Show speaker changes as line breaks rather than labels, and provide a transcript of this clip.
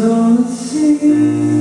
Don't see